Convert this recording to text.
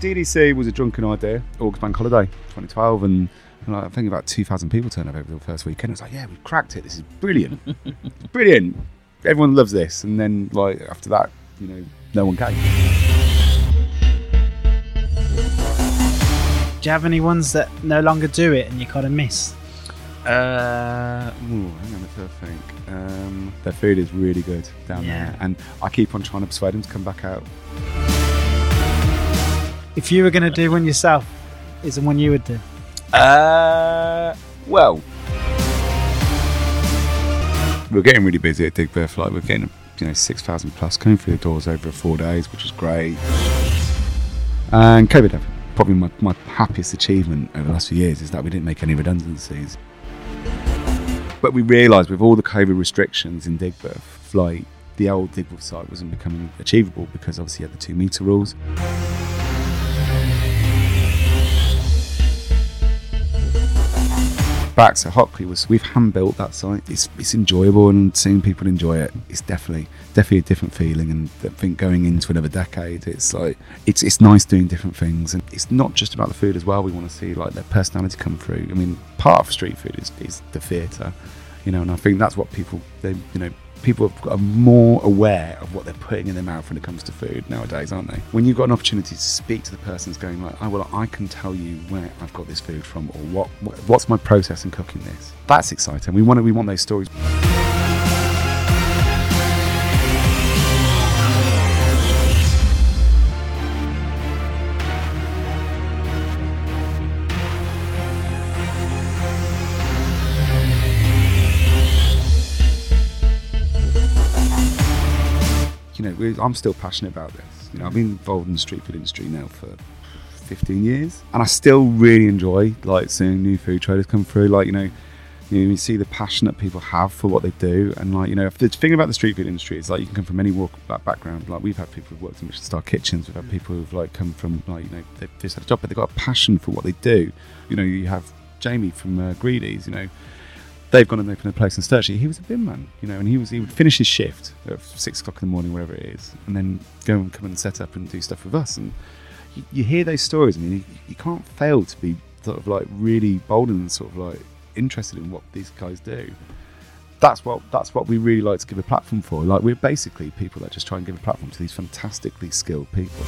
DDC was a drunken idea, August Bank Holiday 2012, and, and like, I think about 2,000 people turned up over the first weekend. It was like, yeah, we've cracked it. This is brilliant. Brilliant. Everyone loves this. And then, like, after that, you know, no one came. Do you have any ones that no longer do it and you kind of miss? Uh, ooh, hang on, let's have a think. Um, their food is really good down Yeah. there, and I keep on trying to persuade them to come back out. If you were going to do one yourself, is the one you would do? Uh, well, we're getting really busy at Digbeth. Like we're getting, you know, six thousand plus coming through the doors over four days, which is great. And COVID, probably my, my happiest achievement over the last few years is that we didn't make any redundancies. But we realised with all the COVID restrictions in Digbeth, like the old Digbeth site wasn't becoming achievable because obviously you had the two metre rules. Back to Hockley was we've hand built that site. It's it's enjoyable and seeing people enjoy it. It's definitely definitely a different feeling. And I think going into another decade, it's like it's it's nice doing different things. And it's not just about the food as well. We want to see like their personality come through. I mean, part of street food is, is the theatre, you know. And I think that's what people they you know people are more aware of what they're putting in their mouth when it comes to food nowadays, aren't they? When you've got an opportunity to speak to the person who's going like, oh well, I can tell you where I've got this food from, or what, what what's my process in cooking this. That's exciting. We want we want those stories. We, I'm still passionate about this. You know, I've been involved in the street food industry now for 15 years, and I still really enjoy like seeing new food traders come through. Like, you know, you, know, you see the passion that people have for what they do, and like, you know, the thing about the street food industry is like you can come from any walk of background. Like, we've had people who've worked in Michelin star kitchens, we've had people who've like come from like, you know, they've just had a job, but they've got a passion for what they do. You know, you have Jamie from uh, Greedy's, you know they've gone and opened a place in Stirchley. He was a bin man, you know, and he was he would finish his shift at six o'clock in the morning, wherever it is, and then go and come and set up and do stuff with us. And you, you hear those stories. I mean, you, you can't fail to be sort of like really bold and sort of like interested in what these guys do. That's what that's what we really like to give a platform for. Like we're basically people that just try and give a platform to these fantastically skilled people.